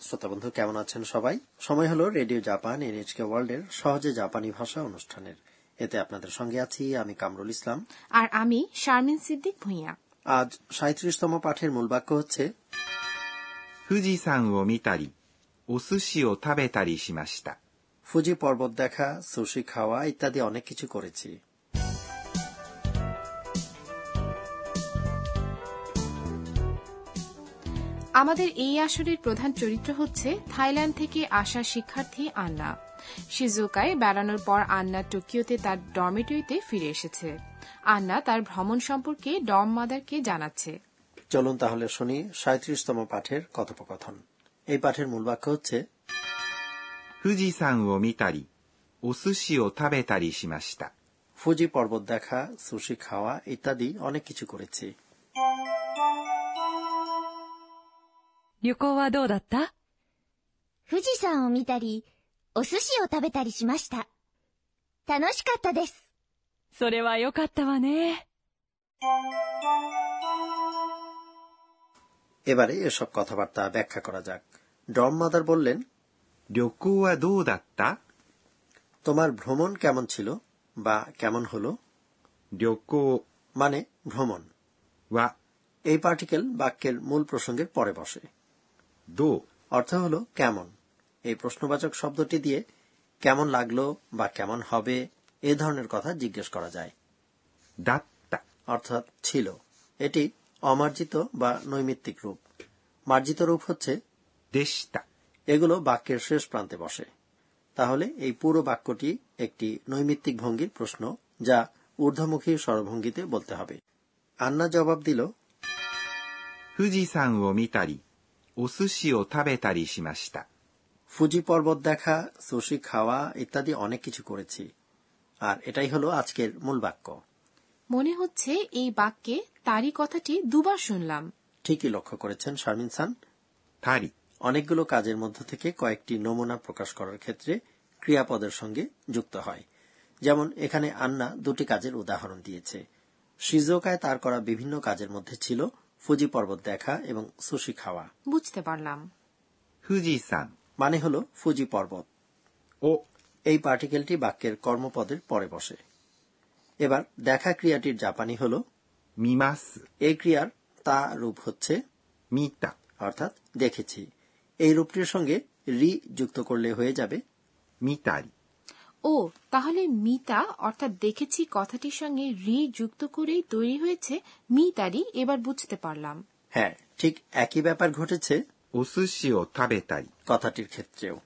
শ্রোতা বন্ধু কেমন আছেন সবাই? সময় হলো রেডিও জাপান এনএচকে ওয়ার্ল্ড এর সহজে জাপানি ভাষা অনুষ্ঠানের। এতে আপনাদের সঙ্গে আছি আমি কামরুল ইসলাম। আর আমি শারমিন সিদ্দিক ভুইয়া। আজ সাঁত্রিশতম পাঠের মূল বাক্য হচ্ছে ফুজি পর্বত দেখা সুশি খাওয়া ইত্যাদি অনেক কিছু করেছি। আমাদের এই আসরের প্রধান চরিত্র হচ্ছে থাইল্যান্ড থেকে আসা শিক্ষার্থী আন্না শিজুকায় বেড়ানোর পর আন্না টোকিওতে তার ডরমেটরিতে ফিরে এসেছে আন্না তার ভ্রমণ সম্পর্কে ডম মাদারকে জানাচ্ছে চলুন তাহলে শুনি সাঁত্রিশতম পাঠের কথোপকথন এই পাঠের মূল বাক্য হচ্ছে 富士山を見たり、お寿司を食べたりしました。 ফুজি পর্বত দেখা সুশি খাওয়া ইত্যাদি অনেক কিছু করেছি 旅行はどうだった富士山を見たり、お寿司を食べたりしました。楽しかったです。それは良かったわね。 এবারে এসব কথাবার্তা ব্যাখ্যা করা যাক ডম মাদার বললেন 旅行はどうだった তোমার ভ্রমণ কেমন ছিল বা কেমন হলো 旅行 মানে ভ্রমণ は এই পার্টিকেল বাক্যের মূল প্রসঙ্গের পরে বসে দু অর্থ হল কেমন। এই প্রশ্নবাচক শব্দটি দিয়ে কেমন লাগল বা কেমন হবে এ ধরনের কথা জিজ্ঞেস করা যায়। দাত্তা অর্থাৎ ছিল। এটি অমার্জিত বা নৈমিত্তিক রূপ। মার্জিত রূপ হচ্ছে দেশটা। এগুলো বাক্যের শেষ প্রান্তে বসে। তাহলে এই পুরো বাক্যটি একটি নৈমিত্তিক ভঙ্গির প্রশ্ন যা ঊর্ধ্বমুখী স্বরভঙ্গিতে বলতে হবে। আন্না জবাব দিল ফুজিসান ও মিতারি お寿司を食べたりしました。 ফুজি পর্বত দেখা সুশি খাওয়া ইত্যাদি অনেক কিছু করেছি আর এটাই হলো আজকের মূল বাক্য মনে হচ্ছে এই বাক্যে তারই কথাটি দুবার শুনলাম ঠিকই লক্ষ্য করেছেন শারমিন সান たり、 অনেকগুলো কাজের মধ্য থেকে কয়েকটি নমুনা প্রকাশ করার ক্ষেত্রে ক্রিয়াপদের সঙ্গে যুক্ত হয় যেমন এখানে আন্না দুটি কাজের উদাহরণ দিয়েছে শিজোকায় তার করা বিভিন্ন কাজের মধ্যে ছিল ফুজি পর্বত দেখা এবং সুশি খাওয়া বুঝতে পারলাম 富士山 মানে হলো ফুজি পর্বত を এই পার্টিকেলটি বাক্যের কর্মপদের পরে বসে এবার দেখা ক্রিয়াটির জাপানি হল 見ます。 এই ক্রিয়ার তা রূপ হচ্ছে 見た。 অর্থাৎ দেখেছি এই রূপটির সঙ্গে রি যুক্ত করলে হয়ে যাবে 見たり。 ও তাহলে মিতা অর্থাৎ দেখেছি কথাটির সঙ্গে রি যুক্ত করেই তৈরি হয়েছে মিতারি এবার বুঝতে পারলাম। হ্যাঁ ঠিক একই ব্যাপার ঘটেছে। ওসুশি ও তাই কথাটির ক্ষেত্রেও।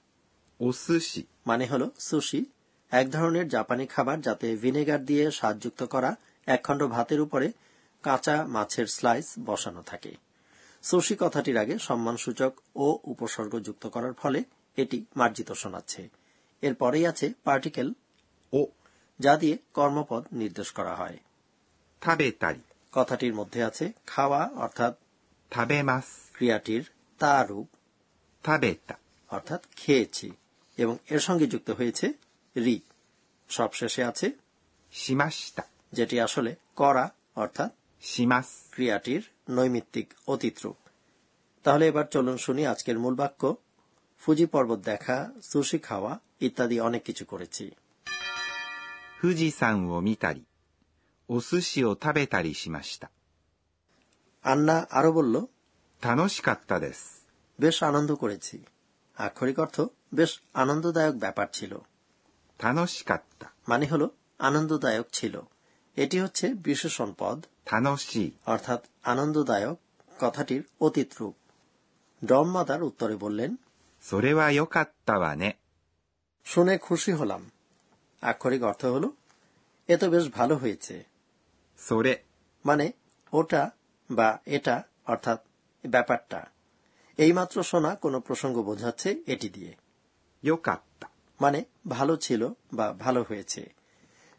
ওসুশি। মানে হলো সুশি এক ধরনের জাপানি খাবার যাতে ভিনেগার দিয়ে স্বাদযুক্ত করা একখণ্ড ভাতের উপরে কাঁচা মাছের স্লাইস বসানো থাকে। সুশি কথাটির আগে সম্মানসূচক ও উপসর্গ যুক্ত করার ফলে এটি মার্জিত শোনাচ্ছে। এরপরেই আছে পার্টিকেল ও যা দিয়ে কর্মপদ নির্দেশ করা হয়। থাবেতারি কথাটির মধ্যে আছে খাওয়া অর্থাৎ থাবে মাস ক্রিয়াটির তা রূপ থাবেতা অর্থাৎ খেয়েছি। এবং এর সঙ্গে যুক্ত হয়েছে রি। সবশেষে আছে সীমাসটা যেটি আসলে করা অর্থাৎ সীমাস ক্রিয়াটির নৈমিত্তিক অতীত রূপ। তাহলে এবার চলুন শুনি আজকের মূল বাক্য ফুজি পর্বত দেখা সুশি খাওয়া ইত্যাদি অনেক কিছু করেছি 富士山を見たり、お寿司を食べたりしました。 আন্না আরো বলল 楽しかったです。 বেশ আনন্দ করেছি আক্ষরিক অর্থ বেশ আনন্দদায়ক ব্যাপার ছিল 楽しかった。 মানে হলো আনন্দদায়ক ছিল এটি হচ্ছে বিশেষণ পদ 楽しい。 অর্থাৎ আনন্দদায়ক কথাটির অতীত রূপ ডম মাদার উত্তরে বললেন それは良かったわね。 শুনে খুশি হলাম। আক্ষরিক অর্থ হল এ তো বেশ ভালো হয়েছে। সোরে। মানে ওটা বা এটা অর্থাৎ ব্যাপারটা। এইমাত্র শোনা কোন প্রসঙ্গ বোঝাচ্ছে এটি দিয়ে। মানে ভালো ছিল বা ভালো হয়েছে।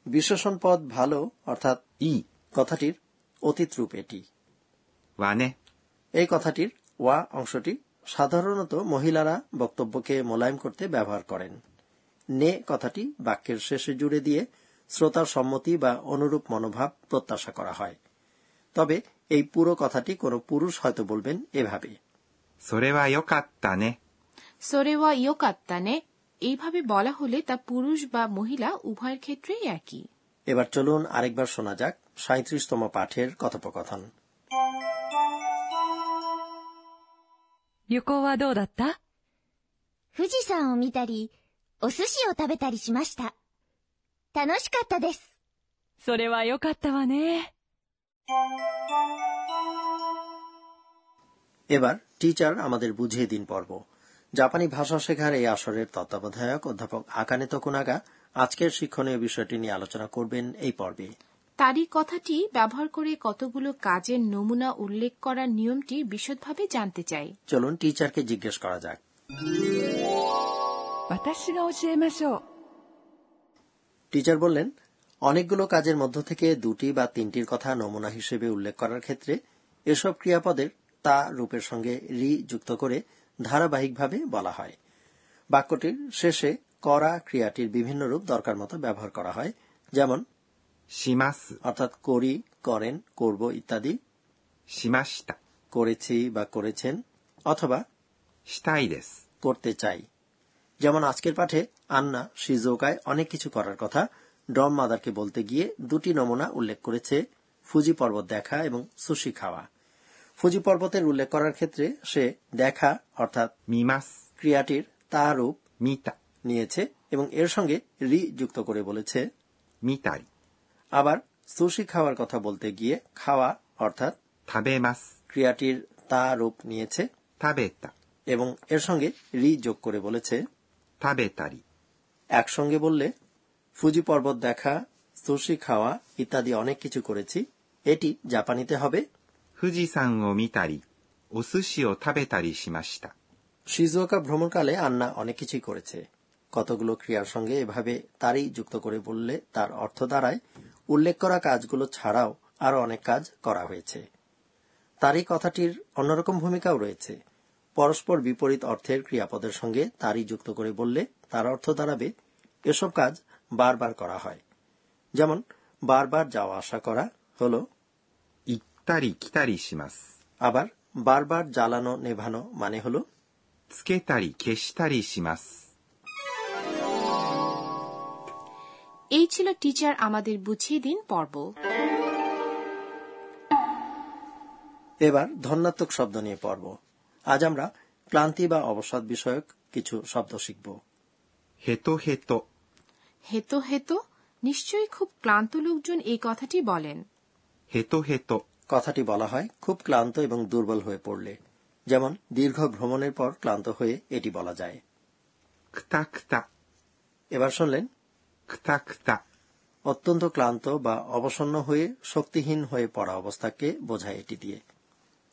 বিশেষণ পদ ভালো অর্থাৎ ই কথাটির অতীত রূপ এটি। ওয়ানে। এই কথাটির ওয়া অংশটি সাধারণত মহিলারা বক্তব্যকে মোলায়েম করতে ব্যবহার করেন। নে কথাটি বাক্যের শেষে জুড়ে দিয়ে শ্রোতার সম্মতি বা অনুরূপ মনোভাব প্রত্যাশা করা হয় তবে এই পুরো কথাটি কোনো পুরুষ হয়তো বলবেন এভাবে それはよかったね。 সোরেওয়া ইয়োকাত্তানে এইভাবে বলা হলে তা পুরুষ বা মহিলা উভয়ের ক্ষেত্রেই একই এবার চলুন আরেকবার শোনা যাক সাঁত্রিশতম পাঠের কথোপকথন 旅行はどうだった富士山を見たり、 お寿司を食べたりしました。楽しかったです。それはよかったわね。 এবার টিচার আমাদের বুঝিয়ে দিন পর্ব জাপানি ভাষা শেখার এই আসরের তত্ত্বাবধায়ক অধ্যাপক আকানে তকুনাগা আজকের শিক্ষণীয় বিষয়টি নিয়ে আলোচনা করবেন এই পর্বে তারই কথাটি ব্যবহার করে কতগুলো কাজের নমুনা উল্লেখ করার নিয়মটি বিশদভাবে জানতে চাই চলুন টিচারকে জিজ্ঞেস করা যাক 私が教えましょう。 টিচার বললেন অনেকগুলো কাজের মধ্য থেকে দুটি বা তিনটির কথা নমুনা হিসেবে উল্লেখ করার ক্ষেত্রে এসব ক্রিয়াপদের তা রূপের সঙ্গে রি যুক্ত করে ধারাবাহিকভাবে বলা হয় বাক্যটির শেষে করা ক্রিয়াটির বিভিন্ন রূপ দরকার মতো ব্যবহার করা হয় যেমন します。 অর্থাৎ করি করেন করব ইত্যাদি しました。 করেছি বা করেছেন অথবা したいです。 করতে চাই যেমন আজকের পাঠে আন্না শিজোকায় অনেক কিছু করার কথা ডম মাদারকে বলতে গিয়ে দুটি নমুনা উল্লেখ করেছে ফুজি পর্বত দেখা এবং সুশি খাওয়া। ফুজি পর্বতের উল্লেখ করার ক্ষেত্রে সে দেখা অর্থাৎ মিমাস ক্রিয়াটির তারূপ মিতা নিয়েছে এবং এর সঙ্গে রি যুক্ত করে বলেছে। মিতাই। আবার সুশি খাওয়ার কথা বলতে গিয়ে খাওয়া অর্থাৎ থাবে মাস ক্রিয়াটির তা রূপ নিয়েছে থাবে এবং এর সঙ্গে রি যোগ করে বলেছে। তাবেতারি। একসঙ্গে বললে ফুজি পর্বত দেখা সুশি খাওয়া ইত্যাদি অনেক কিছু করেছি। এটি জাপানিতে হবে? ফুজিসান ও মিতারি ও সুশি ও থাবেতারি সীমাসিতা শিজুকা ভ্রমণকালে আন্না অনেক কিছুই করেছে। কতগুলো ক্রিয়ার সঙ্গে এভাবে তারই যুক্ত করে বললে তার অর্থ দ্বারায় উল্লেখ করা কাজগুলো ছাড়াও আরও অনেক কাজ করা হয়েছে। তারই কথাটির অন্যরকম ভূমিকাও রয়েছে। পরস্পর বিপরীত অর্থের ক্রিয়াপদের সঙ্গে তারই যুক্ত করে বললে তার অর্থ দাঁড়াবে এসব কাজ বারবার করা হয়। যেমন বারবার যাওয়া আসা করা হল আবার বারবার জ্বালানো নেভানো মানে হল এই ছিল টিচার আমাদের বুঝিয়ে দিন পর্ব। এবার ধন্যাত্মক শব্দ নিয়ে পর্ব। আজ আমরা ক্লান্তি বা অবসাদ বিষয়ক কিছু শব্দ শিখব। হেতো হেতো। হেতো হেতো? নিশ্চয়ই খুব ক্লান্ত লোকজন এই কথাটি বলেন। হেতো হেতো। কথাটি বলা হয় খুব ক্লান্ত এবং দুর্বল হয়ে পড়লে। যেমন দীর্ঘ ভ্রমণের পর ক্লান্ত হয়ে এটি বলা যায়। এবার শুনলেন। অত্যন্ত ক্লান্ত বা অবসন্ন হয়ে শক্তিহীন হয়ে পড়া অবস্থাকে বোঝায় এটি দিয়ে।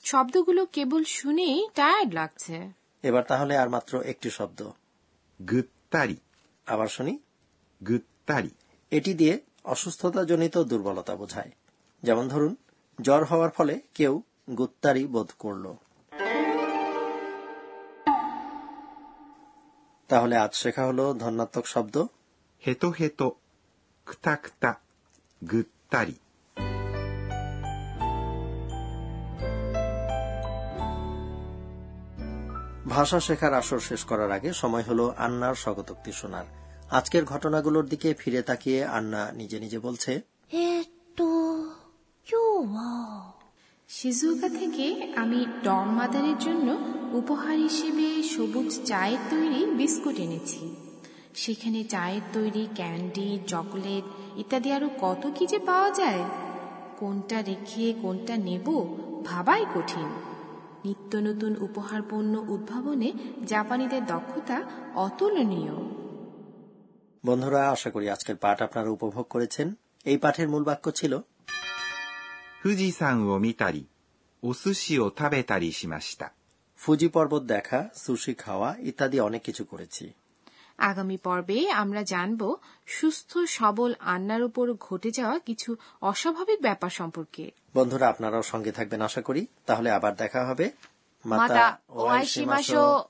শব্দগুলো কেবল শুনেই টায়ার্ড লাগছে এবার তাহলে আর মাত্র একটি শব্দ ぐったり。 আবার শুনি ぐったり。 এটি দিয়ে অসুস্থতাজনিত দুর্বলতা বোঝায় যেমন ধরুন জ্বর হওয়ার ফলে কেউ গুত্তারি বোধ করল তাহলে আজ শেখা হলো ধন্যাত্মক শব্দ ヘトヘト。くたくた。ぐったり。 ভাষা শেখার আসর শেষ করার আগে সময় হল আন্নার স্বগতোক্তি শোনার। আজকের ঘটনাগুলোর দিকে ফিরে তাকিয়ে আন্না নিজে নিজে বলছে শিজুকা থেকে আমি ডন মাদারের জন্য উপহার হিসেবে সবুজ চায়ের তৈরি বিস্কুট এনেছি। সেখানে চায়ের তৈরি ক্যান্ডি চকলেট ইত্যাদি আরও কত কি যে পাওয়া যায়? কোনটা রেখে কোনটা নেব ভাবাই কঠিন। নিত্য নতুন উপহার পণ্য উদ্ভাবনে জাপানিদের দক্ষতা অতুলনীয় বন্ধুরা আশা করি আজকের পাঠ আপনারা উপভোগ করেছেন এই পাঠের মূল বাক্য ছিল 富士山を見たり、お寿司を食べたりしました。 ফুজি পর্বত দেখা সুশি খাওয়া ইত্যাদি অনেক কিছু করেছি আগামী পর্বে আমরা জানব সুস্থ সবল আন্নার উপর ঘটে যাওয়া কিছু অস্বাভাবিক ব্যাপার সম্পর্কে। বন্ধুরা আপনারাও সঙ্গে থাকবেন আশা করি। তাহলে আবার দেখা হবে। মাতা ও আইসিমাশো